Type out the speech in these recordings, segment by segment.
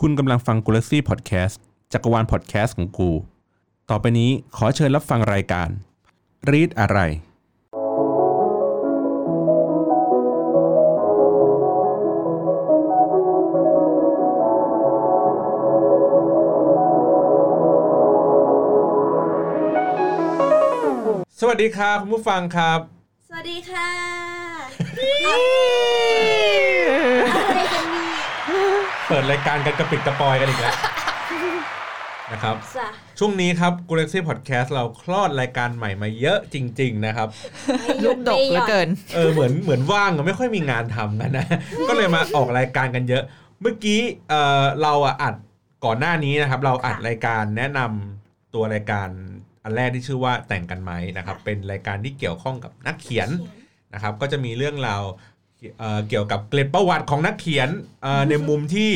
คุณกำลังฟังกูลักซี่พอดแคสต์จักรวาลพอดแคสต์ของกู ต่อไปนี้ขอเชิญรับฟังรายการ รีดอะไร สวัสดีครับคุณผู้ฟังครับ สวัสดีค่ะอะไรกันนี่ เปิดรายการกันกระปิดกระปอยกันอีกแล้วนะครับจ้ะช่วงนี้ครับ g a l a x y Podcast เราคลอดรายการใหม่มาเยอะจริง ๆ นะครับลูกดกเหลือเกิน เออเหมือนเหมือนว่างอะไม่ค่อยมีงานทำกันนะ ก็เลยมาออกรายการกันเยอะ เมื่อกี้เออเราอะอัดก่อนหน้านี้นะครับ เราอัดรายการแนะนำตัวรายการอันแรกที่ชื่อว่าแต่งกันไหมนะครับ เป็นรายการที่เกี่ยวข้องกับนักเขียนนะครับ ก็จะมีเรื่องราว เอ่อเกี่ยวกับเกร็ดประวัติของนักเขียนเอ่อในมุมที่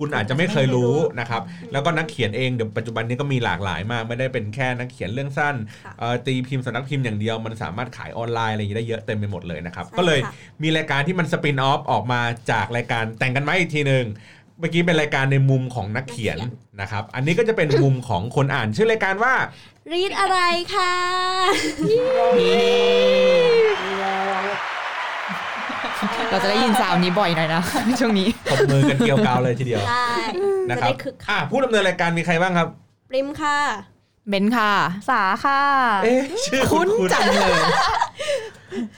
คุณอาจจะไม่เคยรู้นะครับ แล้วก็นักเขียนเองเดี๋ยวปัจจุบันนี้ก็มีหลากหลายมาก ไม่ได้เป็นแค่นักเขียนเรื่องสั้นค่ะเอ่อตีพิมพ์สำนักพิมพ์อย่างเดียวมันสามารถขายออนไลน์อะไรอย่างนี้ได้เยอะเต็มไปหมดเลยนะครับใช่ก็เลยค่ะมีรายการที่มันสปินออฟออกมาจากรายการแต่งกันไหมอีกทีหนึ่งเมื่อกี้เป็นรายการในมุมของนักเขียนนะครับ อันนี้ก็จะเป็นมุมของคนอ่านชื่อรายการว่ารีดอะไรค่ะ เราจะได้ยินสาวนี้บ่อยหน่อยนะช่วงนี้ตบมือกันเกลียวกราวเลยทีเดียวใช่นะจะครับได้คึกคักอะผู้ดำเนินรายการมีใครบ้างครับปริมค่ะ เบนค่ะ สาค่ะ เอ๊ะชื่อคุคุ้ณนคุณจังเลย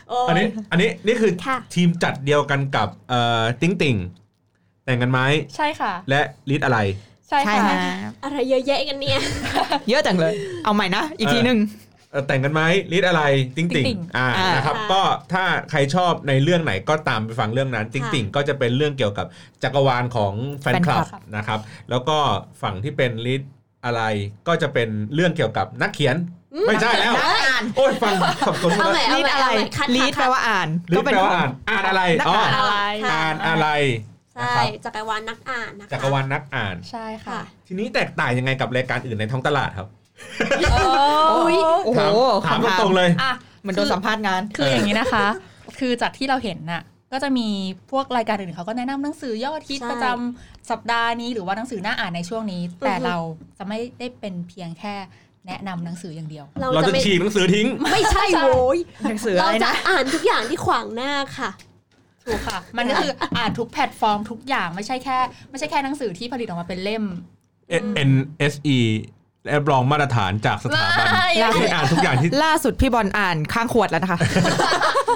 โอ้อันนี้อันนี้นี่คือค่ะทีมจัดเดียวกันกับเอ่อติ้งติ่งแต่งกันไหมใช่ค่ะ และลิดอะไรใช่ใช่ค่ะฮะอะไรเยอะแยะกันเนี่ย เยอะจังเลย เอาใหม่นะ อีกทีหนึ่ง เอ่อแต่งกันไหมลิดอะไรติ้งติ่งติ๊งติ่งอ่าอ่าน นะครับค่ะก็ถ้าใครชอบในเรื่องไหนก็ตามไปฟังเรื่องนั้นติ้งติ่งก็จะเป็นเรื่องเกี่ยวกับจักรวาลของแฟนคลับนะครับ แล้วก็ฝั่งที่เป็นลิดอะไรก็จะเป็นเรื่องเกี่ยวกับนักเขียน ไม่ใช่แล้ว นักอ่าน โอ้ยฟังสับสนหมเอาดใหม่ แล้วเอาลีดใหม่อะไรเอาใหม่คัดลีดคัแปลว่าอ่าน ลิก็ดเป็นแปลว่าขอ่าองนอ่านอะไรนักอ๋ออ่าน อะไร ค่ะ อ่านอะไรใช่นะครับจักรวาลนักอ่านนะคะจักรวาลนักอ่าน ใช่ค่ะ ค่ะ ทีนี้แตกต่างยังไงกับรายการอื่นในท้องตลาดครับ โอ้โอ้โหถามคำถามตรงๆเลย อะเหมือนโดนสัมภาษณ์งาน คืออย่างนี้นะคะ คือจากที่เราเห็นน่ะ ก็จะมีพวกรายการอื่นเขาก็แนะนำหนังสือยอดฮิตใช่ ประจำสัปดาห์นี้ หรือว่าหนังสือน่าอ่านในช่วงนี้ แต่เราจะไม่ได้เป็นเพียงแค่แนะนำหนังสืออย่างเดียว เราเราจะจะไม่ฉีกหนังสือทิ้ง ไม่ใช่โว้ยหนังสืออะเราไรจะนะ อ่านทุกอย่างที่ขวางหน้าค่ะ ถูกค่ะ มันก็คืออ่านทุกแพลตฟอร์มทุกอย่างไม่ใช่แค่ ไม่ใช่แค่หนังสือที่ผลิตออกมาเป็นเล่ม NSE และรองมาตรฐานจากสถาบันไม่ที่อ่านทุกอย่างที่ล่าสุดพี่บอลอ่านข้างขวดแล้วนะคะ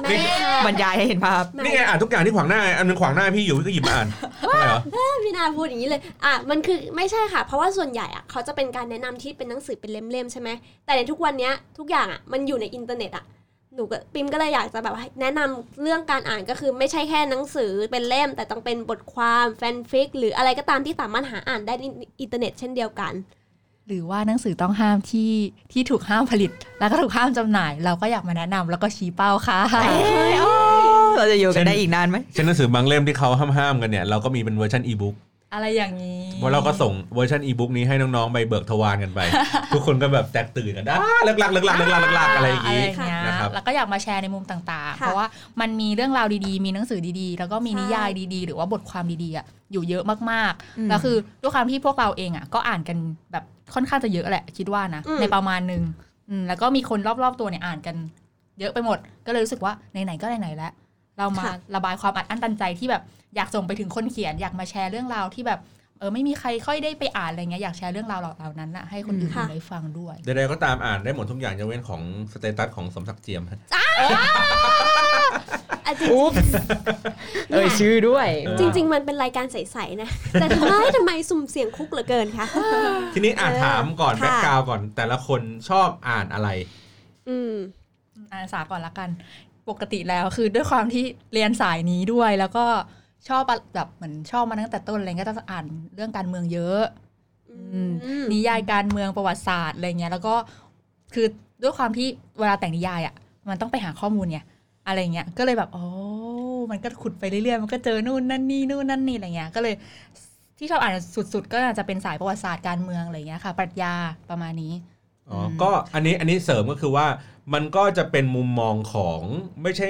แม่ค่ะบรรยายให้เห็นภาพนี่ไงอ่านทุกอย่างที่ขวางหน้าไงอันนึงขวางหน้าพี่อยู่พี่ก็หยิบมาอ่านทำไมเหรอพี่นาพูดอย่างนี้เลยอะมันคือไม่ใช่ค่ะ เพราะว่าส่วนใหญ่อะเขาจะเป็นการแนะนำที่เป็นหนังสือเป็นเล่มๆใช่ไหมแต่ในทุกวันเนี้ยทุกอย่างอะมันอยู่ในอินเทอร์เน็ตอะหนูก็ปิมก็เลยอยากจะแบบว่าแนะนำเรื่องการอ่านก็คือไม่ใช่แค่หนังสือเป็นเล่ม แต่ต้องเป็นบทความแฟนฟิกหรืออะไรก็ตามที่สามารถหาอ่านได้ในอินเทอร์เน็ตเช่นเดียวกัน หรือว่าหนังสือต้องห้ามที่ที่ถูกห้ามผลิต แล้วก็ถูกห้ามจำหน่าย เราก็อยากมาแนะนำแล้วก็ชี้เป้าค่ะเราจะอยู่กันได้อีกนานไหมเช่นหนังสือบางเล่มที่เขาห้ามๆกันเนี่ยเราก็มีเป็น version e-bookอะไรอย่างนี้ว่าเราก็ส่งเวอร์ชันอีบุ๊กนี้ให้น้องๆ ไปเบิกทวารกันไป ทุกคนก็แบบแตกตื่นกันอ้าเลิกลักเลิกลักเลิกลักเลิกลักอะไรอย่างอะไรงี้อย่างเงี้ยนะครับแล้วก็อยากมาแชร์ในมุมต่างๆค่ะเพราะว่ามันมีเรื่องราวดีๆ มีหนังสือดีๆ แล้วก็มีใช่นิยายดีๆ หรือว่าบทความดีๆอะอยู่เยอะมากอืมๆแล้วคือด้วยความที่พวกเราเองอะก็อ่านกันแบบ ค่อนข้างจะเยอะแหละ คิดว่านะอืมในประมาณหนึ่งอืมแล้วก็มีคนรอบๆตัวเนี่ยอ่านกัน เยอะไปหมด ก็เลยรู้สึกว่าไหนๆก็ไหนๆแล้วเรามาระบายความอัดอั้นตันใจที่แบบอยากส่งไปถึงคนเขียน อยากมาแชร์เรื่องราวที่แบบเออไม่มีใครค่อยได้ไปอ่านอะไรเงี้ยอยากแชร์เรื่องราวเหล่านั้นน่ะให้คนอื่นค่ะได้ฟังด้วยใดๆก็ตามอ่านได้หมดทุกอย่างยกเว้นของ status ของสมศักดิ์เจียมฮะ อะจริงอุ๊บเอ่ยชื่อด้วย จริง ๆ มันเป็นรายการใสๆนะ แต่ทำไมทำไมสุ่มเสียงคุกเหลือเกินคะ ทีนี้อ่านเออถามก่อนค่ะ background ก่อน แต่ละคนชอบอ่านอะไร อืมอาสาก่อนละกัน ปกติแล้วคือด้วยความที่เรียนสายนี้ด้วยแล้วก็ชอบแบบเหมือนชอบมาตั้งแต่ต้นอะไรก็จะอ่านเรื่องการเมืองเยอะอืมนิยายการเมืองประวัติศาสตร์อะไรเงี้ยแล้วก็คือด้วยความที่เวลาแต่งนิยายอะ มันต้องไปหาข้อมูลไง อะไรเงี้ยก็เลยแบบโอ้มันก็ขุดไปเรื่อยๆมันก็เจอนู่นนั่นนี่นู่นนั่นนี่อะไรเงี้ยก็เลยที่ชอบอ่านสุด ๆ ก็อาจจะเป็นสายประวัติศาสตร์การเมืองอะไรเงี้ยค่ะปรัชญาประมาณนี้อ๋ออมก็อันนี้อันนี้เสริมก็คือว่ามันก็จะเป็นมุมมองของไม่ใช่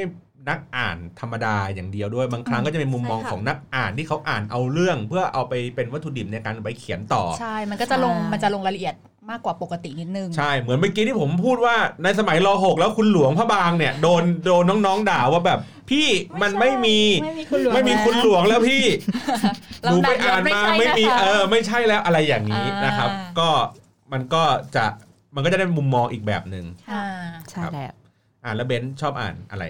นักอ่านธรรมดาอย่างเดียวด้วยบางครั้งก็จะเป็นมุมมองใช่ค่ะของนักอ่านที่เขาอ่านเอาเรื่อง เพื่อเอาไปเป็นวัตถุดิบในการไปเขียนต่อใช่ มันก็จะลงใช่มันจะลงรายละเอียด มากกว่าปกตินิดนึง ใช่ เหมือนเมื่อกี้ที่ผมพูดว่าในสมัยรหกแล้วคุณหลวงพระบางเนี่ยโดนโดนน้องๆด่าว่าแบบ พี่มันไม่มีไม่มีคุณหลวงไม่มีคุณหลวงแล้วพี่หนูไปอ่านมาลำดับไม่มีไม่ใช่นะคะเออไม่ใช่แล้วอะไรอย่างนี้อ่านนะครับ ก็มันก็จะมันก็จะได้มุมมองอีกแบบหนึ่งอ่าใช่แล้วอ่านแล้วเบนซ์ชอบอ่านอะไร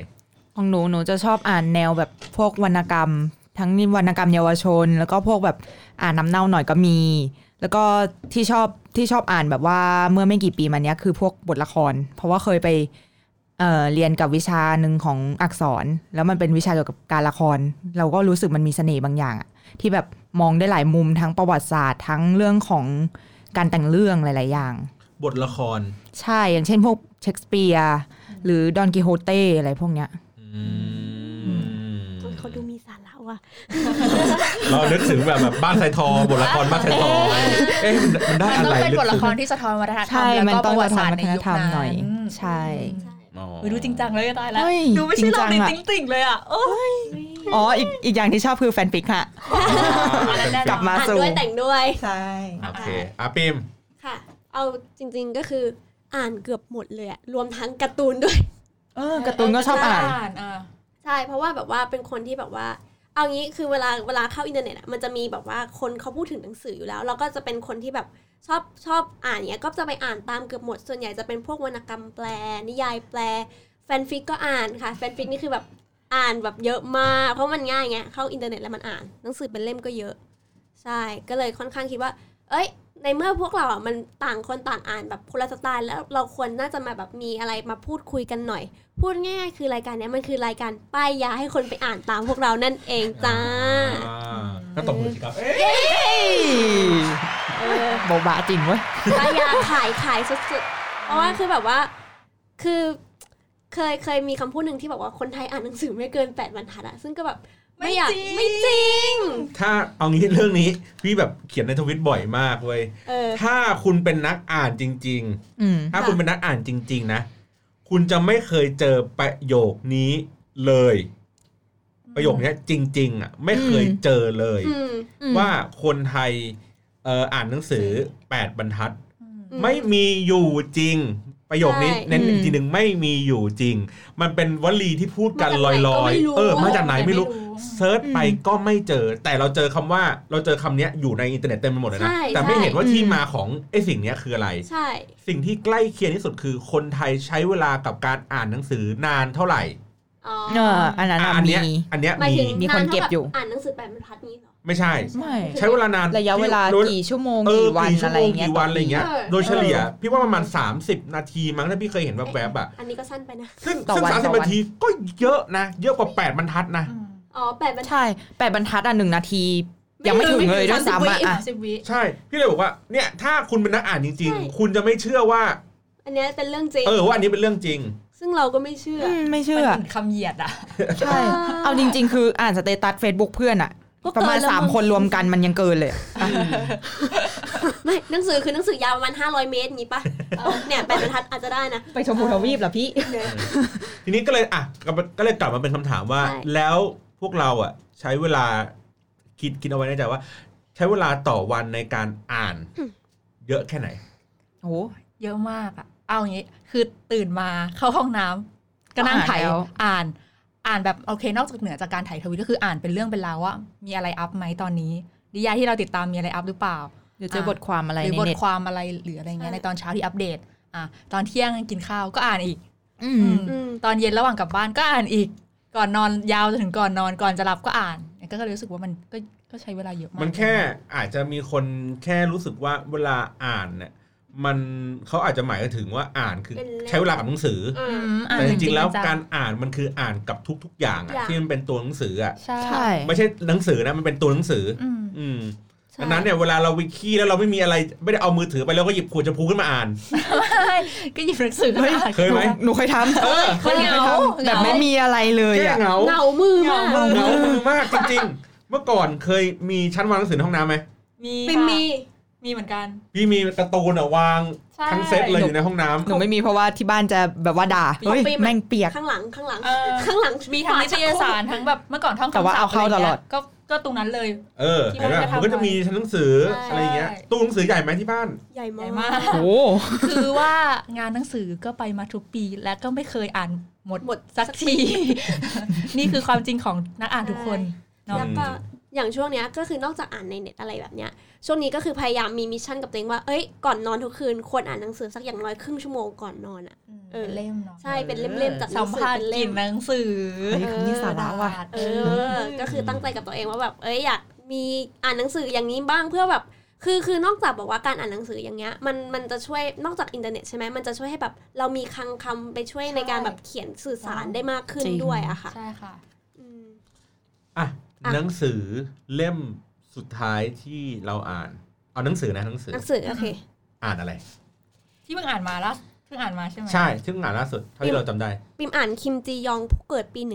ของหนูหนูจะชอบอ่านแนวแบบพวกวรรณกรรม ทั้งนิวรรณกรรมเยาวชน แล้วก็พวกแบบอ่านน้ำเน่าหน่อยก็มี แล้วก็ที่ชอบที่ชอบอ่านแบบว่าเมื่อไม่กี่ปีมาเนี้ยคือพวกบทละคร เพราะว่าเคยไปเอ่อเรียนกับวิชาหนึ่งของอักษร แล้วมันเป็นวิชาเกี่ยวกับการละคร เราก็รู้สึกมันมีเสน่ห์บางอย่างอะที่แบบมองได้หลายมุมทั้งประวัติศาสตร์ ทั้งเรื่องของการแต่งเรื่องหลาย ๆ อย่าง บทละคร ใช่อย่างเช่นพวกเชคสเปียร์หรือดอนกิโฮเต้อะไรพวกเนี้ยอืมเขา ดูมีสาระว่ะเรานึกถึงแบบแบบบ้านไซทองบทละครบ้านไซทองเอ๊ะมันมันได้มันอะต้อไรงเป็นลึกบทละคซึ้รงที่สะท้อนวัฒนธรรใช่มแล้วมันก็ต้ปองระวัติศาสตร์ในวัฒนยุคธรรมนั้นหน่อย ใช่ใช่อ๋อเฮ้ยดูจริงจังเลยตายแล้วเฮ้ยดูไม่ใช่เราจริในงจังอะติ๊งติ่งเลยอะโอ้ยอ๋ออีกอีกอย่างที่ชอบคือแฟนฟิกค่ะกลับมาอ่านสู่ด้วยแต่งด้วยใช่โอเคอาปิมค่ะ เอาจริง ๆก็คืออ่านเกือบหมดเลยอะรวมทั้งการ์ตูนด้วย เออการ์ตูนก็ชอบอ่านอ่า ใช่เพราะว่าแบบว่าเป็นคนที่แบบว่า เอางี้คือเวลาเวลาเข้าอินเทอร์เน็ตอะมันจะมีแบบว่าคนเขาพูดถึงหนังสืออยู่แล้ว เราก็จะเป็นคนที่แบบชอบชอบอ่านเนี้ยก็จะไปอ่านตามเกือบหมด ส่วนใหญ่จะเป็นพวกวรรณกรรมแปล นิยายแปลแฟนฟิกก็อ่านค่ะแฟนฟิกนี่คือแบบอ่านแบบเยอะมาก เพราะมันง่ายไงเข้าอินเทอร์เน็ตแล้วมันอ่าน หนังสือเป็นเล่มก็เยอะ ใช่ก็เลยค่อนข้างคิดว่า เอ้ย ในเมื่อพวกเราอะมันต่างคนต่างอ่านแบบคนละสไตล์แล้วเราควรน่าจะมาแบบมีอะไรมาพูดคุยกันหน่อย พูดง่ายๆคือรายการเนี้ยมันคือรายการป้ายยาให้คนไปอ่านตามพวกเรานั่นเองจ้าอ่าก็ตบมือสิครับเอ๊ะโบบะจริงเว้ย ป้ายยาขายขายสุดๆเพราะว่าคือแบบว่า คือเคยเคยมีคำพูดหนึ่งที่บอกว่าคนไทยอ่านหนังสือไม่เกินแปดบรรทัดอะซึ่งก็แบบ ไม่อยากไม่จริง ถ้าเอางี้เรื่องนี้ พี่แบบเขียนในทวิตบ่อยมากเว้ยเออถ้าคุณเป็นนักอ่านจริงอืมๆถ้าค่ะคุณเป็นนักอ่านจริง ๆ นะ คุณจะไม่เคยเจอประโยคนี้เลย ประโยคเนี้ยจริง ๆ อะ ไม่เคยเจอเลยอืมว่าคนไทยเอ่ออ่านหนังสือแปดบรรทัดอืมอืมไม่มีอยู่จริง ประโยคนี้ใช่เน้นอืมอีกทีหนึ่งไม่มีอยู่จริง มันเป็นวลีที่พูดกันมาจากลไหนก็อยไม่รู้ๆเออ มาจากไหนไม่รู้ไม่รู้ search ไปก็ไม่เจอ แต่เราเจอคำว่าเราเจอคำเนี้ยอยู่ในอินเทอร์เน็ตเต็มไปหมดเลยนะใช่แต่ไม่ใช่เห็นว่าที่มาของไอ้สิ่งเนี้ยคืออะไร ใช่ สิ่งที่ใกล้เคียงที่สุดคือคนไทยใช้เวลากับการอ่านหนังสือนานเท่าไหร่อ๋อเอออันนั้นอะอะอันมีเนี้ยอันเนี้ยหมายมีถึงมีคนาท่าเก็บอยู่ อ่านหนังสือแปดบรรทัดนี้เหรอ ไม่ใช่ ไม่ใช้เวลานานระยะเวลาโดยกี่ชั่วโมงเออกี่วันกี่ชั่อะวไรโมงเงี้ยกี่วันอะไรเงี้ยเออโดยเฉลี่ย พี่ว่าประมาณ 30 นาทีมั้งถ้าพี่เคยเห็นแวบๆอะอันนี้ก็สั้นไปนะ ซึ่งต่อซึ่งวันสามสิต่บอวันนาทีก็เยอะนะ เยอะกว่า 8 บรรทัดนะอืมอ๋อแปดบรรทัดใช่แปดบรรทัดอะหนึ่งนาที ยังไม่ถึงเลยด้วยซ้ำอะอะสิบวิใช่ พี่เลยบอกว่าเนี่ยถ้าคุณเป็นนักอ่านจริง ๆ คุณจะไม่เชื่อว่า อันเนี้ยเป็นเรื่องจริงเออว่าอันนี้เป็นเรื่องจริงซึ่งเราก็ไม่เชื่ออืมไม่มันเชื่อถึงคำเหยียดอะ ใช่ เอาจริง ๆ คืออ่านสเตตัส Facebook เพื่อนอะก็เกิน ประมาณแล้วสามมึงคนรวมกันมันยังเกินเลยอะไม่หนังสือคือหนังสือยาวประมาณ500เมตรอย่างงี้ปะเนี่ยแปดบรรทัดอาจจะได้นะ ไปชมพูทวีปเหรอพี่ ทีนี้ก็เลยอะก็ก็เลยกลับมาเป็นคำถามว่าใช่แล้วพวกเราอะ ใช้เวลาคิดคิดเอาไว้ในใจว่า ใช้เวลาต่อวันในการอ่าน เยอะแค่ไหนโอ้เยอะมากอะ เอาอย่างนี้คือตื่นมาเข้าห้องน้ำก็นั่งก็อ่านไถ่ายแล้วอ่าน อ่านแบบโอเคนอกจากเหนือจากการถ่ายทวิตก็คืออ่านเป็นเรื่องเป็นราวว่า มีอะไรอัพไหมตอนนี้นิยายที่เราติดตามมีอะไรอัพหรือเปล่าเดี๋ยวเจอบทความอะไรหรือในบทเน็ตความอะไรหรืออะไรเงี้ยใช่ในตอนเช้าที่อัปเดต อะตอนเที่ยงกินข้าวก็อ่านอีก อือืมมอืมตอนเย็นระหว่างกลับบ้านก็อ่านอีก ก่อนนอนยาวจนถึงก่อนนอนก่อนจะหลับก็อ่านก็เลยรู้สึกว่ามันก็ก็ใช้เวลาเยอะมากมันแค่อาจจะมีคนแค่รู้สึกว่าเวลาอ่านเนี่ย มันเขาอาจจะหมายถึงว่าอ่านคือเป็นเล่มใช้เวลากับหนังสืออือืมมอ่านแต่จริงๆแล้วจัการอ่านมันคืออ่านกับทุก ๆ อย่างอะอย่างที่มันเป็นตัวหนังสืออะใช่ใช่ไม่ใช่หนังสือนะมันเป็นตัวหนังสือ อืมอืมใช่ดังนั้นเนี่ยเวลาเราวิคีแล้วเราไม่มีอะไรไม่ได้เอามือถือไปแล้วก็หยิบขวดชมพูขึ้นมาอ่านก็หยิบหนังสือมาอ่านเคยไหมหนูเคยทำเออมันเหงาแบบไม่มีอะไรเลยแก้อะเหงาเหงามือมากเหงามือมากจริง ๆ เมื่อก่อนเคยมีชั้นวางหนังสือในห้องน้ำไหมมีไม่ค่ะมี มีเหมือนกัน พี่มีการ์ตูนอะวางใช่ ทั้งเซตเลยอยู่ในห้องน้ำหนูไม่มีเพราะว่าที่บ้านจะแบบว่าด่าเฮ้ยของปีใหม่ แม่งเปียก ข้างหลังข้างหลัง เออ ข้างหลังมีทั้งนิตยสารทั้งแบบเมื่อก่อนท่องคำแต่ว่าเอาเข้าศัพท์ะไรตลอดงี้ยก็ก็ตรงนั้นเลย เออที่เห็นไหมบ้านจะทำมันก็จะมีชั้นหนังสือใช่ อะไรอย่างเงี้ยตู้หนังสือใหญ่ไหมที่บ้าน ใหญ่ใหญ่มามาก ก โอ้คือว่างานหนังสือก็ไปมาทุกปี และก็ไม่เคยอ่านหมดหมดสักที นี่คือความจริงของนักอ่านทุกคนเนาะ แล้วก็ อย่างช่วงเนี้ยก็คือนอกจากอ่านในเน็ตอะไรแบบเนี้ย ช่วงนี้ก็คือพยายามมี mission กับตัวเองว่า เอ้ย ก่อนนอนทุกคืนควรอ่านหนังสือสักอย่างน้อยครึ่งชั่วโมงก่อนนอนอะเออเป็นเล่มเนาะใช่เป็นเล่มๆจากหนัสังมสือภาษเป็ณ์นกลิ่เล่นมหนังสือเฮ้ยคำนี้สาระว่ะเออ ก็คือตั้งใจกับตัวเองว่าแบบเอ้ยอยากมีอ่านหนังสืออย่างนี้บ้างเพื่อแบบคือคือนอกจากบอกว่าการอ่านหนังสืออย่างเงี้ยมันมันจะช่วยนอกจากอินเทอร์เน็ตใช่ไหมมันจะช่วยให้แบบเรามีคลังคำไปช่วยในการแบบเขียนสื่อสารได้มากขึ้นจริงด้วยอะค่ะใช่ค่ะอืมอะอะ หนังสือเล่มสุดท้ายที่เราอ่าน เอาหนังสือนะหนังสือหนังสือโอเคอ่านอะไร ที่เพิ่งอ่านมาล่าเพิ่งอ่านมาใช่ไหมใช่ซึ่งอ่านล่าสุดเท่าที่เราจำได้ปิมอ่านคิมจียองผู้เกิดปี1982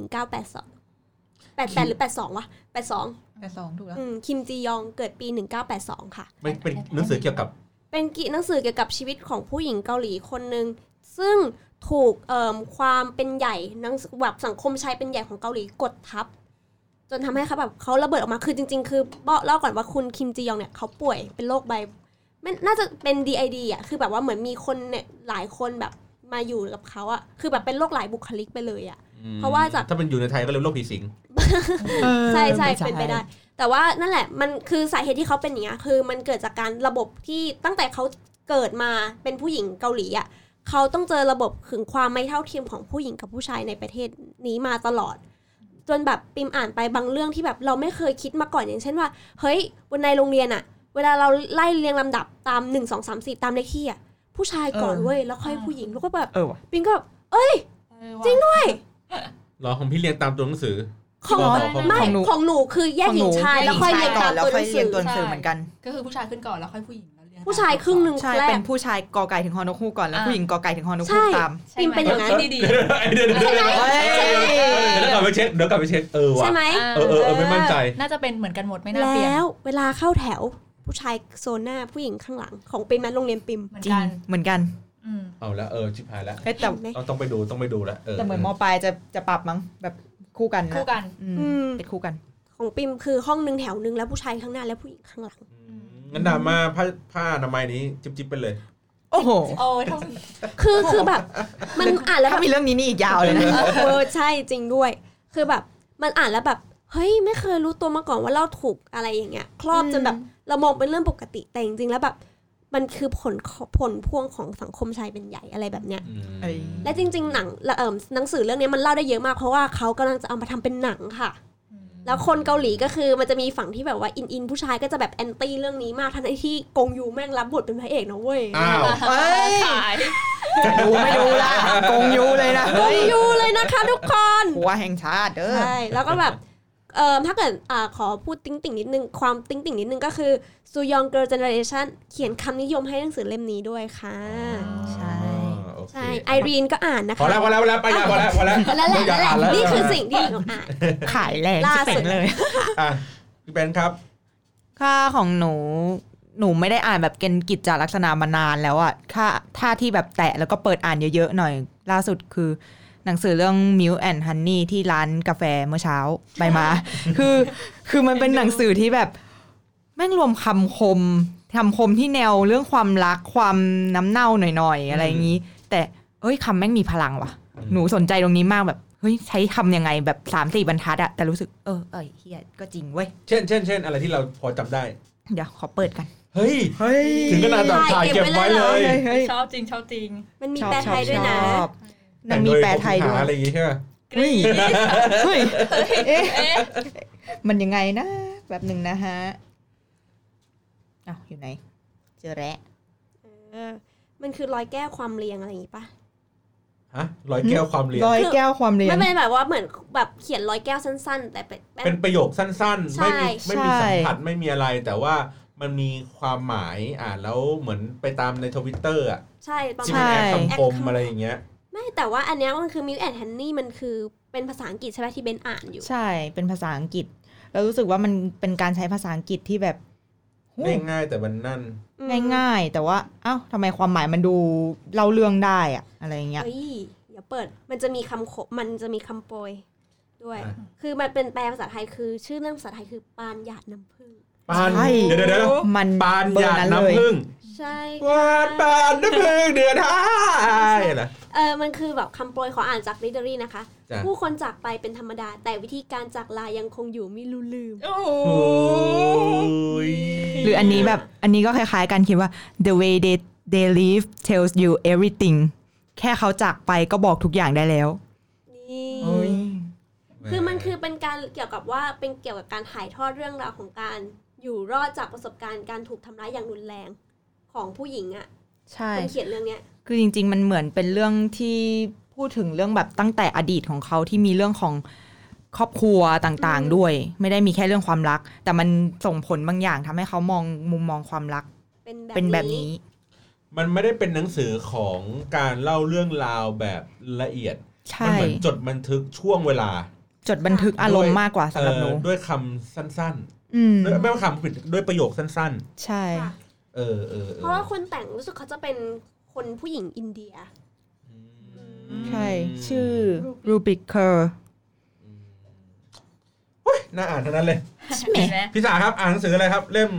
88หรือ82วะ82แต่สองถูกแล้วอืมคิมจียองเกิดปี1982ค่ะไม่เป็นหนังสือเกี่ยวกับ เป็นกิหนังสือเกี่ยวกับชีวิตของผู้หญิงเกาหลีคนหนึ่งซึ่งถูกเอ่มความเป็นใหญ่หนังสือแบบสังคมชายเป็นใหญ่ของเกาหลีกดทับ จนทำให้เขาแบบเขาระเบิดออกมาคือจริง ๆ คือบอกเล่าก่อนว่าคุณคิมจียองเนี่ยเขาป่วยเป็นโรคใบไม่น่าจะเป็น DID อะคือแบบว่าเหมือนมีคนเนี่ยหลายคนแบบมาอยู่กับเขาอะคือแบบเป็นโรคหลายบุคลิกไปเลยอะเพราะว่าจากถ้าเป็นอยู่ในไทยก็เรียกโรคผีสิงใช่ใช่เป็นไปได้ แต่ว่านั่นแหละมันคือสาเหตุที่เขาเป็นอย่างเงี้ยคือมันเกิดจากการระบบที่ตั้งแต่เขาเกิดมาเป็นผู้หญิงเกาหลีอะเขาต้องเจอระบบถึงความไม่เท่าเทียมของผู้หญิงกับผู้ชายในประเทศนี้มาตลอด จนแบบปิมอ่านไปบางเรื่องที่แบบเราไม่เคยคิดมาก่อนอย่างเช่นว่า เฮ้ยวันในโรงเรียนอะเวลาเราไล่เรียงลำดับตามหนึ่งสองสามสี่ตามเลขที่อะผู้ชายก่อนเออเว้ยแล้วค่อยผู้หญิงแล้วก็แบบเออว่ะปิมก็แบบเอ้ยจริงด้วยเหรอของพี่เรียงตามตัวหนังสือของอ๋อของไม่ของหนูของหนูคือแยกหญิงชายแล้วค่อยเรียงตามแล้วตัวหค่นัอยงเรีสืยงอตัวหนังสือเหมือนกัน ก็คือผู้ชายขึ้นก่อนแล้วค่อยผู้หญิงแล้วเรียง ผู้ชายครึ่งหนึ่งใช่แรเป็กนผู้ชายกอไก่ถึงฮอนกฮูกก่อนแล้วอ่า ผู้หญิงกอไก่ถึงฮอนกใช่ฮูกตามใช่ไหมเป็นอย่างนั้นดีดีเดี๋ยวเดี๋ยวเดี๋ยวเดี๋ยวเฮ้ยเดี๋ยวกลับไปเช็คเดี๋ยวกลับไปเช็คเออว่ะ ใช่ไหม เออเออเออไม่มั่นใจ น่าจะเป็นเหมือนกันหมดไม่น่าเปลี่ยนแล้วเวลาเข้าแถวผู้ชายโซนหน้าผู้หญิงข้างหลังของปิมนั้นโรงเรียนปิม เหมือนจริกังนเหมือนกันอืม เอาแล้วเออชิบหายแล้วเฮ้ยแต่เห็นไหมต้องต้องไปดูต้องไปดูแล้วเออแต่เหมือนมปลายจะจะปรับมั้งแบบคู่กันนะคู่กัน อืมอืม เป็นคู่กัน ของปิมคือห้องหนึ่งแถวหนึ่งแล้วผู้ชายข้างหน้าแล้วผู้หญิงข้างหลัง อืม งั้นดราม่าผ้าผ้าอนามัยนี้จิบจิบไปเลย โอ้โห โอ้ยทคือคือแบบ มันอ่านแล้วแบถ้าบมีเรื่องนี้นี่อีกยาวเลยนะ เออใช่จริงด้วย คือแบบมันอ่านแล้วแบบเฮ้ยไม่เคยรู้ตัวมาก่อนว่าเราถูกอะไรอย่างเงี้ย ครอบอืมจนแบบเรามองเป็นเรื่องปกติแต่จริงๆแล้วแบบ มันคือผลผลพวงของสังคมชายเป็นใหญ่อะไรแบบเนี้ยเอ้ยและจริง ๆ หนังเอ่อหนังสือเรื่องนี้มันเล่าได้เยอะมากเพราะว่าเขากำลังจะเอามาทำเป็นหนังค่ะำ แล้วคนเกาหลีก็คือมันจะมีฝั่งที่แบบว่าอินอินผู้ชายก็จะแบบ anti เรื่องนี้มากทั้งที่กงยูแม่งรับบทเป็นพระเอกนะเว้ยอ้าวเฮ้ยขายดูไม่ดูละกงยูเลยนะเฮ้ย กงยูเลยนะคะทุกคนผัวแห่งชาติเด้อใช่แล้วก็แบบเอ่อถ้าเกิดอ่าขอพูดติ๊งติ่งนิดนึง ความติ๊งติ่งนิดนึงก็คือซูยอง Girls' Generationเขียนคำนิยมให้หนังสือเล่มนี้ด้วยค่ะ ใช่โอเค ใช่ไอรีนก็อ่านนะพอคะแล้วพอแล้วพอแล้วไปยาพอแล้วพอแล้วนั่นแหละไม่อยานั่กนแหละอ่านแล้วนี่คือสิ่งที่หนูอ่านขายแรงล่าที่สุเป็ดนเลยอะพี่เบนครับ ค่าของหนูหนูไม่ได้อ่านแบบเกณฑ์กิจจาลักษณะมานานแล้วอะค่าถ้าที่แบบแตะแล้วก็เปิดอ่านเยอะๆหน่อย ล่าสุดคือ หนังสือเรื่อง Milk and Honey ที่ร้านกาแฟเมื่อเช้าไปมา คือ คือมันเป็นหนังสือที่แบบแม่งรวมคำคมคำคมที่แนวเรื่องความรักความน้ำเน่าหน่อยๆ อะไรอย่างนี้ แต่เอ้ยคำแม่งมีพลังว่ะ หนูสนใจตรงนี้มากแบบเฮ้ยใช้คำยังไงแบบสามสี่บรรทัดอะแต่รู้สึกเออเออเฮียก็จริงเว้ยเช่นเช่นเช่นอะไรที่เราพอจำได้ เดี๋ยวขอเปิดกัน เฮ้ย เฮ้ย ถึงขนาดแบบถ่ายเก็บไว้เลย เฮ้ยชอบจริงชอบจริง มันมีชอบแปลไทยด้วยนะชอบนางมีแปลไทยด้วหาอะไรยอย่างงี้ใช่ไหมเฮ้ยเฮ้ยเอ๊ะมันยังไงนะ แบบหนึ่งนะฮะอ้าวอยู่ไหน เจอแล้วเออมันคือรอยแก้วความเรียงอะไรอย่างงี้ปะ ฮะร้อยแก้วความเรียนร้อยแก้วความเรียนไม่เป็นแบบว่าเหมือนแบบเขียนรอยแก้วสั้น ๆ แต่เป็นเป็นประโยคสั้นๆใช่ไม่มีไม่มีใช่สัมผัสไม่มีอะไรแต่ว่ามันมีความหมายอ่านแล้วเหมือนไปตามในทวิตเตอร์อะใช่ประที่มามันณแอใช่คคำคมอะไรอย่างเงี้ย ไม่แต่ว่าอันเนี้ยมันคือ Milk and Honey มันคือเป็นภาษาอังกฤษใช่ไหมที่เบนอ่านอยู่ ใช่เป็นภาษาอังกฤษแล้วรู้สึกว่ามันเป็นการใช้ภาษาอังกฤษที่แบบโห ง่ายๆแต่มันนั่นอืมง่ายๆ แต่ว่าเอ้าทำไมความหมายมันดูเล่าเรื่องได้อะอะไรอย่างเงี้ยเฮ้ยเดี๋ยวเปิดมันจะมีคำโคมันจะมีคำโปรยด้วยอะคือมันเป็นแปลภาษาไทยคือ ชื่อเรื่องภาษาไทยคือปานหยาดน้ำผึ้งปานใช่เดี๋ยวเดี๋ยวเดี๋ยวมันปานเบอหยาร์ดนั้นเลยน้ำผึ้ง ใช่วาดปานน้ำผึ้งเดือนห้าเหรอเออมันคือแบบคำโปรยขออ่านจากลิเดอรี่นะคะจ้ะผู้คนจากไปเป็นธรรมดา แต่วิธีการจากลายังคงอยู่ไม่รู้ลืมโอ้โหโอ้ยหรืออันนี้แบบอันนี้ก็คล้ายๆกันคิดว่า the way they they live tells you everything แค่เขาจากไปก็บอกทุกอย่างได้แล้วนี่เฮ้ยคือมันคือเป็นการเกี่ยวกับว่าเป็นเกี่ยวกับการถ่ายทอดเรื่องราวของการอยู่รอดจากประสบการณ์การถูกทำร้ายอย่างรุนแรง ของผู้หญิงอะ่ะใช่คนเขียนเรื่องเนี้ยคือจริง ๆ มันเหมือนเป็นเรื่องที่พูดถึงเรื่องแบบตั้งแต่อดีตของเขาที่มีเรื่องของครอบครัวต่างๆด้วย ไม่ได้มีแค่เรื่องความรัก แต่มันส่งผลบางอย่างทำให้เขามองมุมมองความรักเป็นแบบเป็นแบบนี้ มันไม่ได้เป็นหนังสือของการเล่าเรื่องราวแบบละเอียดใช่มั้ยเหมือนจดบันทึกช่วงเวลา จดบันทึกอารมณ์มากกว่าสำหรับหนูเอ่อด้วยคำสั้นอืมๆด้วยไม่ว่าคำผิดด้วยประโยคสั้นใช่ค่ะๆ เออเออออเพราะว่าคนแต่งรู้สึกเขาจะเป็นคนผู้หญิงอินเดีย ใช่ ชื่อ Rupi Kaurน่าอ่านทั้งนั้นเลยเห็นไหมพี่สาครับ อ่านหนังสืออะไรครับ เล่ม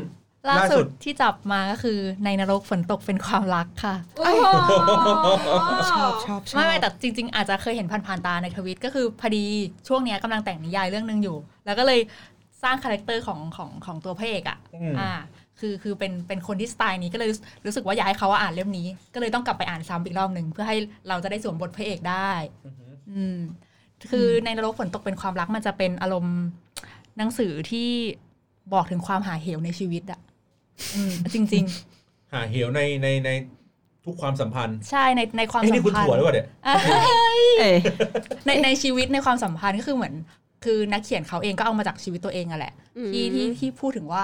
ล่าสุสุดที่จับมาก็คือในนรกฝนตกเป็นความรักค่ะโอ้โหชอบชอบชอบไม่ไม่แต่จริง ๆ อาจจะเคยเห็นผ่านๆตาในทวิตก็คือพอดีช่วงเนี้ยกำลังแต่งนิยายเรื่องหนึงอยู่ แล้วก็เลยสร้าง character ของของของตัวพระเอกอะอืมอ่า คือคือเป็นเป็นคนที่สไตล์นี้ก็เลยรู้รู้สึกว่าอยากให้เขาอ่านเล่มนี้ ก็เลยต้องกลับไปอ่านซ้ำอีกรอบหนึ่งเพื่อให้เราจะได้สวมบทพระเอกได้ อืมคือในนรกฝนตกเป็นความรักมันจะเป็นอารมณ์หนังสือที่บอกถึงความหาเหวในชีวิตอะอืมจริงหาเหวในในในทุกความสัมพันธ์ๆใช่ในในความเอ้ยสันี่มคุณพันถั่วหรือธ์เปล่าเนี่ยอะเอ้ยในในชีวิตในความสัมพันธ์ก็คือเหมือน คือนักเขียนเขาเองก็เอามาจากชีวิตตัวเองอะแหละที่ที่ที่พูดถึงว่า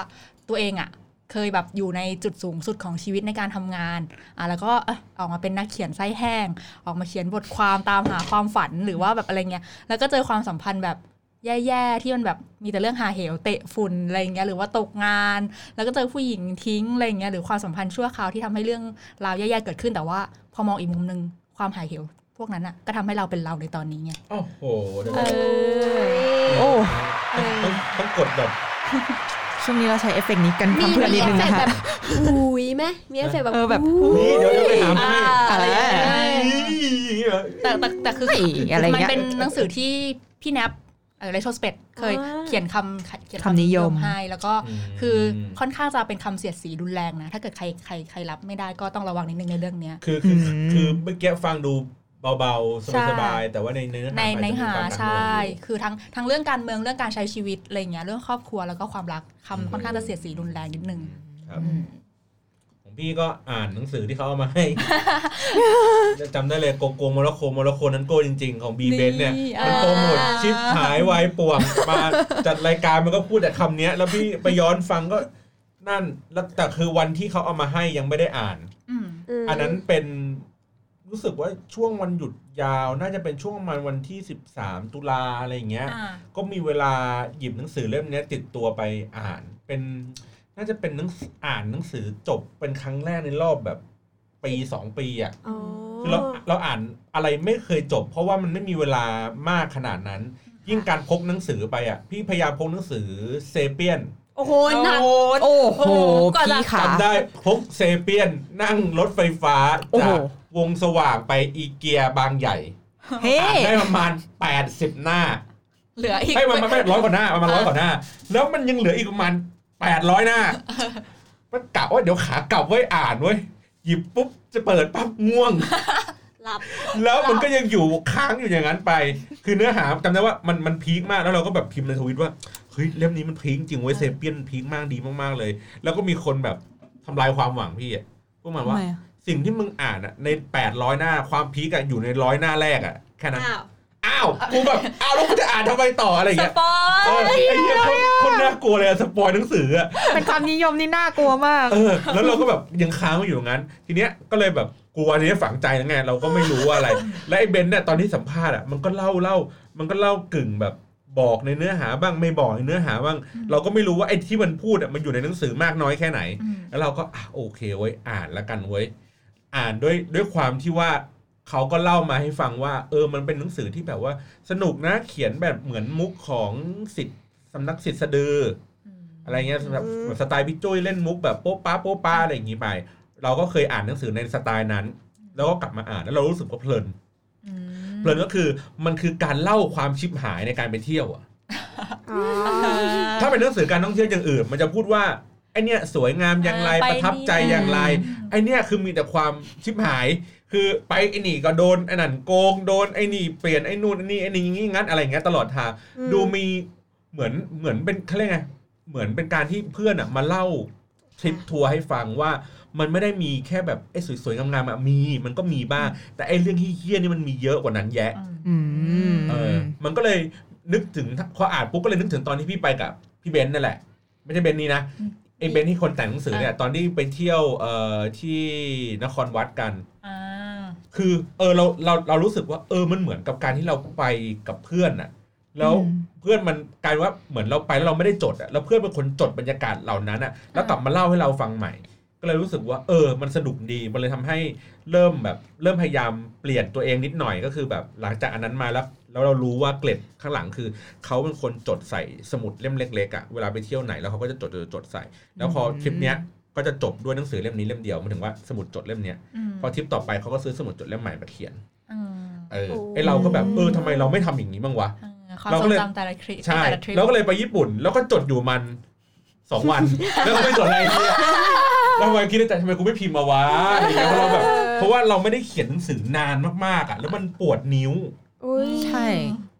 ตัวเองอะ เคยแบบอยู่ในจุดสูงสุดของชีวิตในการทำงานอะแล้วก็เอ้ยออกมาเป็นนักเขียนไส้แห้ง ออกมาเขียนบทความตามหาความฝันหรือว่าแบบอะไรเงี้ยแล้วก็เจอความสัมพันธ์แบบแย่ๆที่มันแบบมีแต่เรื่องหาเหวเตะฝุ่นอะไรเงี้ยหรือว่าตกงาน แล้วก็เจอผู้หญิงทิ้งอะไรเงี้ยหรือความสัมพันธ์ชั่วคราวที่ทำให้เรื่องราวแย่ๆเกิดขึ้นแต่ว่า พอมองอีกมุมหนึ่งความหาเหวพวกนั้นอะก็ทำให้เราเป็นเราในตอนนี้ไงโอ้โหเดี๋ยวเออโอ้ต้องต้องกดแบบ ช่วงนี้เราใช้เอฟเฟกต์นี้กันมีทำเพื่อนนิดนึงนะคะแบบอุ้ยไหมมีเอฟเฟกต์แบบเออแบบนี่เดี๋ยวเดี๋ยวไปหามาให้อะไรแต่แต่แต่คือเฮ้ยอะไรมันเงี้ยเป็นหนังสือที่พี่แนบเออเรโชสเปดเคยอ่าเขียนคำเขียนคำนิยมให้แล้วก็คือค่อนข้างจะเป็นคำเสียดสีรุนแรงนะ ถ้าเกิดใครใครใครรับไม่ได้ก็ต้องระวังนิดนึงในเรื่องเนี้ยคือคืออืมคือเมื่อกี้ฟังดู เบาๆใช่สบายๆแต่ว่าในเนื้อหาในมัในจะมีหาความหนักหน่วงใช่อยู่คือทั้งทั้งเรื่องการเมืองเรื่องการใช้ชีวิตอะไรเงี้ยเรื่องครอบครัวแล้วก็ความรักคำค่อนข้างจะเสียดสีรุนแรงนิดนึงครับอืมของพี่ก็อ่านหนังสือที่เขาเอามาให้จำได้เลยโกโกโมร็อกโกโมร็อกโกนั้นโกจริง ๆ ของบีเบนเนี่ยนี่มันโปรโมทชิปหายวายป่วงมาจัดรายการมันก็พูดแต่คำเนี้ยแล้วพี่ไปย้อนฟังก็นั่นแล้วแต่คือวันที่เขาเอามาให้ยังไม่ได้อ่านอืมมอันนั้นเป็น รู้สึกว่าช่วงวันหยุดยาวน่าจะเป็นช่วงประมาณวันที่ 13 ตุลาอะไรอย่างเงี้ยอ่าก็มีเวลาหยิบหนังสือเล่มเนี้ยติดตัวไปอ่านเป็นน่าจะเป็นหนังสืออ่านหนังสือจบเป็นครั้งแรกในรอบแบบปีสองปีอะอ๋อคือเราเราอ่านอะไรไม่เคยจบ เพราะว่ามันไม่มีเวลามากขนาดนั้น ยิ่งการพกหนังสือไปอะ พี่พยายามพกหนังสือเซเปียนโอ้โหหนักโอ้โหก่อนจะพี่ขาจำได้พกเซเปียนนั่งรถไฟฟ้าโอ้โหจาก วงสว่างไปอีเกียบางใหญ่เฮ้อ่านได้ประมาณ 80 หน้า เหลืออีกไม่มันมันไม่ร้อยกว่าหน้าประมาณร้อยกว่าหน้า แล้วมันยังเหลืออีกประมาณ 800 หน้า มันกะว่าเดี๋ยวขากลับไว้อ่านเว้ยหยิบปุ๊บจะเปิดปั๊บง่วงหลับแล้วมันก็ยังอยู่ค้างอยู่อย่างนั้นไป คือเนื้อหาจำได้ว่ามันมันพีคมากแล้วเราก็แบบพิมพ์ในทวิตว่าเฮ้ยเล่มนี้มันพีคจริงเว้ยเซเปียนพีคมากดีมากๆเลย แล้วก็มีคนแบบทำลายความหวังพี่อะพวกมันว่าทำไมอะ สิ่งที่มึงอ่านอะใน 800 หน้าความพีคอะอยู่ในร้อยหน้าแรกอะแค่นั้น อ้าวอ้าวกูแบบอ้าวแล้วกูจะอ่านทำไมต่ออะไรอย่างสเงี้ยปอเออไอ้เหี้ยคนคนน่ากลัวเลยอะสปอยหนังสืออะ เป็นความนิยมที่น่ากลัวมาก เออแล้วเราก็แบบยังค้างอยู่อย่างนั้น ทีเนี้ยก็เลยแบบกลัวทีนี้ฝังใจแล้วไงเราก็ไม่รู้ว่าอะไร และไอ้เบนเนี่ยตอนที่สัมภาษณ์อะมันก็เล่าเล่ามันก็เล่ากึ่งแบบบอกในเนื้อหาบ้างไม่บอกในเนื้อหาบ้าง เราก็ไม่รู้ว่าไอ้ที่มันพูดอะมันอยู่ในหนังสือมากน้อยแค่ไหน อืม แล้วเราก็อะโอเคเว้ยอ่านแล้วกันเว้ย อ่านด้วยด้วยความที่ว่าเขาก็เล่ามาให้ฟังว่า เออมันเป็นหนังสือที่แบบว่า สนุกนะเขียนแบบเหมือนมุกของสิทธิ์สำนักสิทธิ์สะดือ อะไรเงี้ยแบบอืมแบบสไตล์พี่จุ้ยเล่นมุกแบบโป๊ะป้าโป๊ะป้าอะไรอย่างงี้ไป เราก็เคยอ่านหนังสือในสไตล์นั้น แล้วก็กลับมาอ่านแล้วเรารู้สึกว่าเพลินอืมเพลินก็คือมันคือการเล่าความชิบหายในการไปเที่ยวอะอ๋อถ้าเป็นหนังสือการท่องเที่ยวอย่างอื่น มันจะพูดว่า ไอเนี้ยสวยงามอย่างไรเออไปประทับใจนี่อย่างไรไอเนี้ยคือมีแต่ความชิบหาย คือไปไอนี่ก็โดนไอนั่นโกงโดนไอนี่เปลี่ยนไอนู่นไอนี่ไอนี่งี้งั้นอะไรอย่างเงี้ยตลอดทาง อืม ดูมีเหมือนเหมือนเป็นเขาเรียกไงเหมือนเป็นการที่เพื่อนอะมาเล่าทริปทัวร์ให้ฟังว่ามันไม่ได้มีแค่แบบไอ้สวยๆงามๆอะมีมันก็มีบ้าง แต่ไอ้เรื่องเฮี้ยๆนี่มันมีเยอะกว่านั้นแยะ อืม เออมันก็เลยนึกถึงพออ่านปุ๊บก็เลยนึกถึงตอนที่พี่ไปกับพี่เบนซ์นั่นแหละ ไม่ใช่เบนซ์นี่นะอืม ไอ้เบนซ์ที่คนแต่งหนังสือเนี่ยตอนที่ไปเที่ยวเอ่อที่นครวัดกันอ่าคือเออเราเราเรารู้สึกว่า เออมันเหมือนกับการที่เราไปกับเพื่อนน่ะแล้วอืมเพื่อนมันกลายว่าเหมือนเราไปแล้วเราไม่ได้จดอะแล้วเพื่อนเป็นคนจดบรรยากาศเหล่านั้นอะแล้วกลับมาเล่าให้เราฟังใหม่ ก็เลยรู้สึกว่า เออ มันสนุกดีมันเลยทำให้เริ่มแบบ เริ่มพยายามเปลี่ยนตัวเองนิดหน่อยก็คือแบบหลังจากอันนั้นมาแล้ว แล้วเรารู้ว่าเกล็ดข้างหลังคือเขาเป็นคนจดใส่สมุดเล่มเล็กๆอะเวลาไปเที่ยวไหนแล้วเขาก็จะจดจดจดใส่ แล้วพอทริปเนี้ยก็จะจบด้วยหนังสือเล่มนี้เล่มเดียวหมายถึงว่าสมุดจดเล่มเนี้ยมพอทริปต่อไปเขาก็ซื้อสมุดจดเล่มใหม่มาเขียนอืมเออไอเราก็แบบเออทำไมเราไม่ทำอย่างนี้บ้างวะอ่าความเราทก็รงเลยจำแต่ละทริปใช่แต่ละทริปแล้วก็เลยไปญี่ปุ่น แล้วก็จดอยู่มันสองวัน แล้วก็ไม่จดอะไรเนี่ย แล้ววันคิดในใจทำไมกูไม่พิมพ์มาวะอะไรเงี้ยเพราะเราแบบเพราะว่าเราไม่ได้เขียนหนังสือนานมากๆอะแล้วมันปวดนิ้วอุ้ยใช่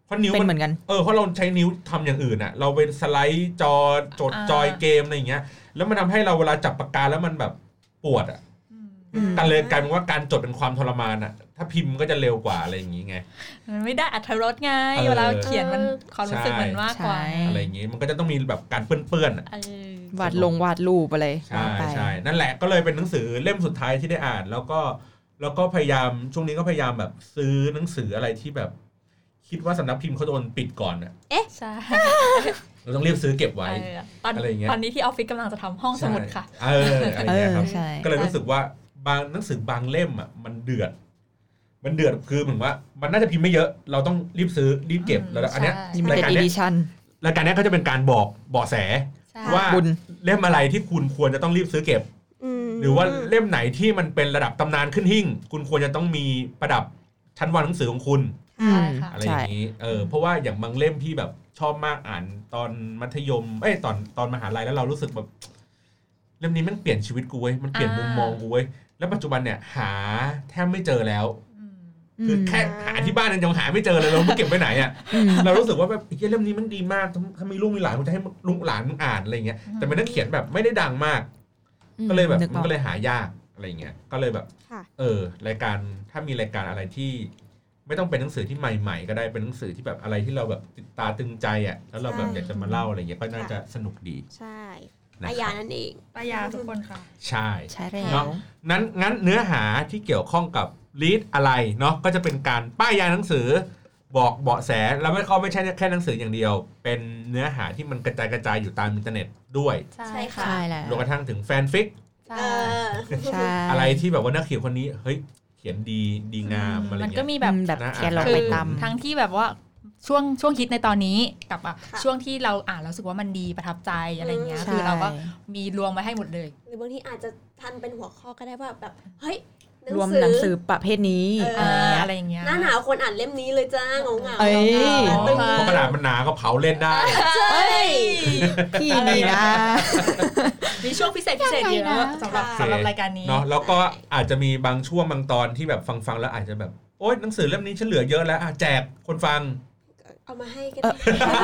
เพราะนิ้วเป็นมันเหมือนกัน เออเพราะเราใช้นิ้วทำอย่างอื่นอะ เราไปสไลด์จอจดจอยเกมอะไรอย่างเงี้ย แล้วมันทำให้เราเวลาจับปากกาแล้วมันแบบปวดอะอืมอืมกันเลยกลายเป็นว่าการจดเป็นความทรมานอะ ถ้าพิมพ์ก็จะเร็วกว่าอะไรอย่างงี้ไง มันไม่ได้อัธรสไงเออเวลาเขียนมันความรู้สึกมันมากกว่าใช่อะไรอย่างงี้ มันก็จะต้องมีแบบการเปื้อนๆอะเออ วาดลงวาดรูปอะไรใช่ว่าไปใช่นั่นแหละก็เลยเป็นหนังสือเล่มสุดท้ายที่ได้อ่าน แล้วก็แล้วก็พยายามช่วงนี้ก็พยายามแบบซื้อหนังสืออะไรที่แบบ คิดว่าสำนักพิมพ์เขาโดนปิดก่อนอะใช่เราต้องรีบซื้อเก็บไว้เออตอนอะไรอย่างเงี้ยตอนนี้ที่ออฟฟิศกำลังจะทำห้องสมุดค่ะ เอออะไรอย่างเงี้ยครับเออใช่ก็เลยรู้สึกว่าบางหนังสือบางเล่มอะมันเดือด มันเดือดคือเหมือนว่า มันน่าจะพิมพ์ไม่เยอะ เราต้องรีบซื้อรีบเก็บอืมแล้วอันเนี้ยใช่ลิมิรายเต็ดการอีเนี้ดิยชั่นรายการเนี้ยเขาจะเป็นการบอกเบาะแสใช่ ว่าบุญเล่มอะไรที่คุณควรจะต้องรีบซื้อเก็บมหรือว่าเล่มไหนที่มันเป็นระดับตำนานขึ้นหิ่ง คุณควรจะต้องมีประดับชั้นวางหนังสือของคุณอืมค่ะอะไรอย่างนี้เออเพราะว่าอย่างบางเล่มที่แบบชอบมากอ่านตอนมัธยมเอ้ยตอนตอนมหาลัยแล้วเรารู้สึกแบบ เล่มนี้มันเปลี่ยนชีวิตกูเว้ยมันเปลี่ยนมุมมองกูเว้ยแล้วปัจจุบันเนี่ยหาแทบไม่เจอแล้วอืม คือแค่หาที่บ้านยังหาไม่เจอเลยเราไม่เก็บไว้ไหนอะอืมเรารู้สึกว่าแบบไอ้เหี้ยเล่มนี้มันดีมากถ้าถ้ามีลูกมีหลานมันจะให้ลูกหลานมึงอ่านอะไรเงี้ยแต่มันต้องเขียนแบบไม่ได้ดังมาก ก็เลยแบบนึอมันอกก็เลยหายากอะไรเงี้ยก็เลยแบบค่ะเออรายการถ้ามีรายการอะไรที่ ไม่ต้องเป็นหนังสือที่ใหม่ ๆ ก็ได้เป็นหนังสือที่แบบอะไรที่เราแบบติดตาตึงใจอะแล้วเราแบบใช่อยากจะมาเล่าอะไรเงี้ยก็น่าจะสนุกดีใช่นะอาคยารับนั่นเองป้ายาทุกคนค่ะ ใช่ใช่แล้เนาะวนั้นงั้นเนื้อหาที่เกี่ยวข้องกับ ลีดอะไรเนาะก็จะเป็นการป้ายยาหนังสือ บอกเบาะแสแล้วไม่เขาไม่ใช่แค่หนังสืออย่างเดียว เป็นเนื้อหาที่มันกระจายกระจายอยู่ตามอินเทอร์เน็ตด้วยใช่ใช่ค่ะใช่แล้วรวมกระทั่งถึงแฟนฟิกใช่เออใช่อะไรที่แบบว่านักเขียนคนนี้เฮ้ยเขียนดีดีงามอะไรมันเงี้ก็ยมีแบบแบบนะแกลองคืไปอตามทั้งที่แบบว่าช่วงช่วงฮิตในตอนนี้กับอะค่ะช่วงที่เราอ่านแล้วรู้สึกว่ามันดีประทับใจอะไรเงี้ยใช่คือเราก็มีรวมไว้ให้หมดเลย หรือบางทีอาจจะทันเป็นหัวข้อก็ได้ว่าแบบเฮ้ย รวมหนังสือประเภทนี้เออ่าออะไรอย่างเงี้ยหน้าหนาวคนอ่านเล่มนี้เลยจ้าเหงาเหงาเอ้ยตึงเพราะกระดาษมันหนาก็เผาเล่นได้ใช่พี่นี่นะมีช่วงพิเศษพิเศษเยยังไงอะนะสำหรับโอเคสำหรับรายการนี้เนาะแล้วก็อาจจะมีบางช่วงบางตอนที่แบบฟังฟังๆแล้วอาจจะแบบโอ๊ยหนังสือเล่มนี้ฉันเหลือเยอะแล้วอะแจกคนฟังเอามาให้กันเออ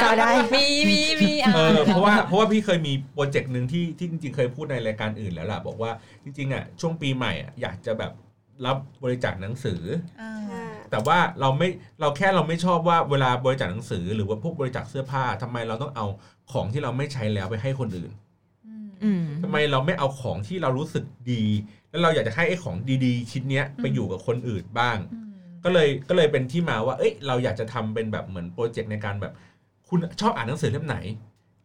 ก็ได้มีมีมีอะเออเพราะว่าเพราะว่าพี่เคยมีโปรเจกต์หนึ่งที่ที่จริงๆ เคยพูดในรายการอื่นแล้วล่ะบอกว่าจริงๆอะช่วงปีใหม่อะอยากจะแบบ รับบริจาคหนังสืออ่าค่ะแต่ว่าเราไม่เราแค่เราไม่ชอบว่าเวลาบริจาคหนังสือ หรือว่าพวกบริจาคเสื้อผ้าทำไมเราต้องเอาของที่เราไม่ใช้แล้วไปให้คนอื่นอืมอืมทำไมเราไม่เอาของที่เรารู้สึกดี แล้วเราอยากจะให้ไอ้ของดีๆ ชิ้นเนี้ยไปอยู่กับคนอื่นบ้างอืมก็เลยก็เลยเป็นที่มาว่า เอ้ย เราอยากจะทำเป็นแบบเหมือนโปรเจกต์ในการแบบ คุณชอบอ่านหนังสือเล่มไหน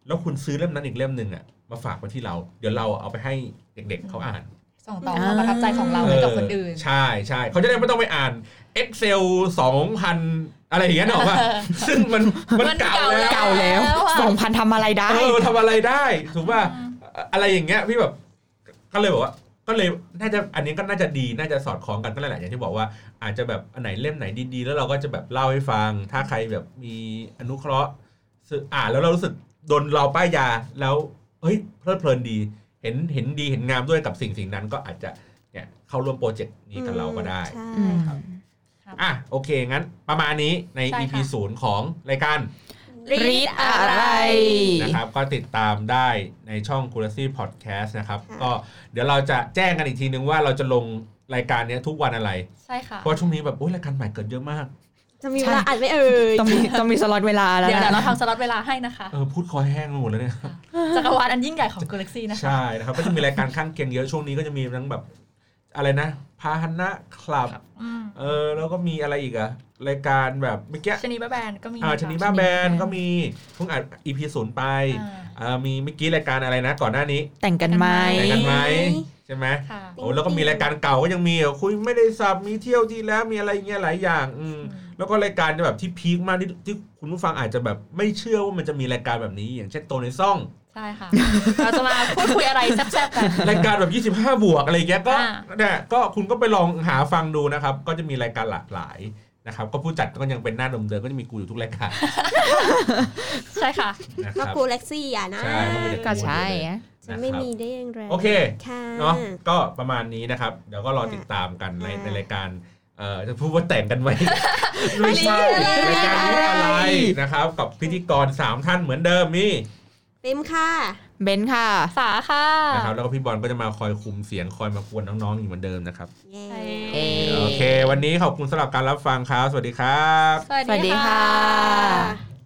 แล้วคุณซื้อเล่มนั้นอีกเล่มหนึ่งอะมาฝากไว้ที่เรา เดี๋ยวเราเอาไปให้เด็ก ๆเขาอ่าน ส่งต่อความประทับใจของเราให้กับคนอื่น ใช่ใช่เขาจะได้ไม่ต้องไปอ่าน Excel 2,000 อะไรอย่างเงี้ยหรอกว่าซึ่งมันมันมันเก่าเก่าแล้วแล้วเก่าแล้วอะสองพันทำอะไรได้เออทำอะไรได้ถูกป่ะอะไรอย่างเงี้ยพี่แบบก็เลยบอกว่าก็เลยน่าจะอันนี้ก็น่าจะดีน่าจะสอดคล้องกันก็เลยแหละอย่างที่บอกว่าอาจจะแบบอันไหนเล่มไหนดีๆ แล้วเราก็จะแบบเล่าให้ฟัง ถ้าใครแบบมีอนุเคราะห์ซื้ออ่านแล้วเรารู้สึกโดนเราป้ายยาแล้วเฮ้ยเพลิดเพลินดี เห็นเห็นดีเห็นงามด้วยกับสิ่งสิ่งนั้นก็อาจจะเนี่ยเข้าร่วมโปรเจกต์นี้กับเราก็ได้ใช่อืมครับอะโอเค งั้นประมาณนี้ในใช่ EP ค่ะศูนย์ของรายการ Read อะไรนะครับ ก็ติดตามได้ในช่อง c u r a c y Podcast นะครับค่ะก็เดี๋ยวเราจะแจ้งกันอีกทีนึงว่าเราจะลงรายการเนี้ยทุกวันอะไร ใช่ค่ะ เพราะช่วงนี้แบบโอ้ยรายการใหม่เกิดเยอะมาก จะมีเวลาอ่านไหม่เอ่ยต้องมีต้องมีสล็อตเวลาแล้วเดี๋ยวเดี๋ยวเรานะทำสล็อตเวลาให้นะคะเออพูดคอแห้งไปหมดแล้วเนี่ยจักรวาลอันยิ่งใหญ่ของกาแล็กซี่นะคะใช่นะครับก็จะมีรายการข้างเคียงเยอะช่วงนี้ก็จะมีทั้งแบบอะไรนะพาหนะคลับอืมเออแล้วก็มีอะไรอีกอะรายการแบบเมื่อกี้ชนีบ้าแบนก็มีอ่าะคะชนีบ้าแบนก็มีเพิ่งอัด EP ศูนย์ไปอ่าอ่ามีเมื่อกี้รายการอะไรนะ ก่อนหน้านี้ แต่งกันไหมแต่งกันไหมไหมใช่ไหมค่ะโอ้แล้วก็มีรายการเก่าก็ยังมีอะคุยไม่ได้สับมีเที่ยวที่แล้วมีอะไรเงี้ยหลายอย่าง อืม แล้วก็รายการแบบที่พีคมากที่ที่คุณผู้ฟังอาจจะแบบไม่เชื่อว่ามันจะมีรายการแบบนี้ อย่างเช่นโตในซ่องใช่ค่ะเราจะมาพูดคุยอะไรแซ่บๆกันรายการแบบ 25 บวกอะไรเงี้ยก็อ่าเนี่ยก็คุณก็ไปลองหาฟังดูนะครับ ก็จะมีรายการหลากหลายนะครับก็ผู้จัดก็ยังเป็นหน้าเดิมๆก็จะมีกูอยู่ทุกรายการใช่ค่ะนะคก็รับครูเล็กซี่อะนะใช่มันเป็นก็ใช่อะจะไม่มีได้อยังไงโอเคค่ะเนาะก็ประมาณนี้นะครับ เดี๋ยวก็รอติดตามกันในค่ะในรายการเอ่อ จะพูดว่าแต่งกันไหมไม่ใช่อะไรรายการนี้อะไรนะครับ กับพิธีกร3ท่านเหมือนเดิมมีปิมค่ะ เบนซ์ค่ะฝาค่ะนะครับแล้วก็พี่บอลก็จะมาคอยคุมเสียงคอยมากวนน้องๆอยู่เหมือนเดิมนะครับเย้เอ่โอเค วันนี้ขอบคุณสำหรับการรับฟังครับ สวัสดีครับ สวัสสวัสดีดีค่ะค่ะ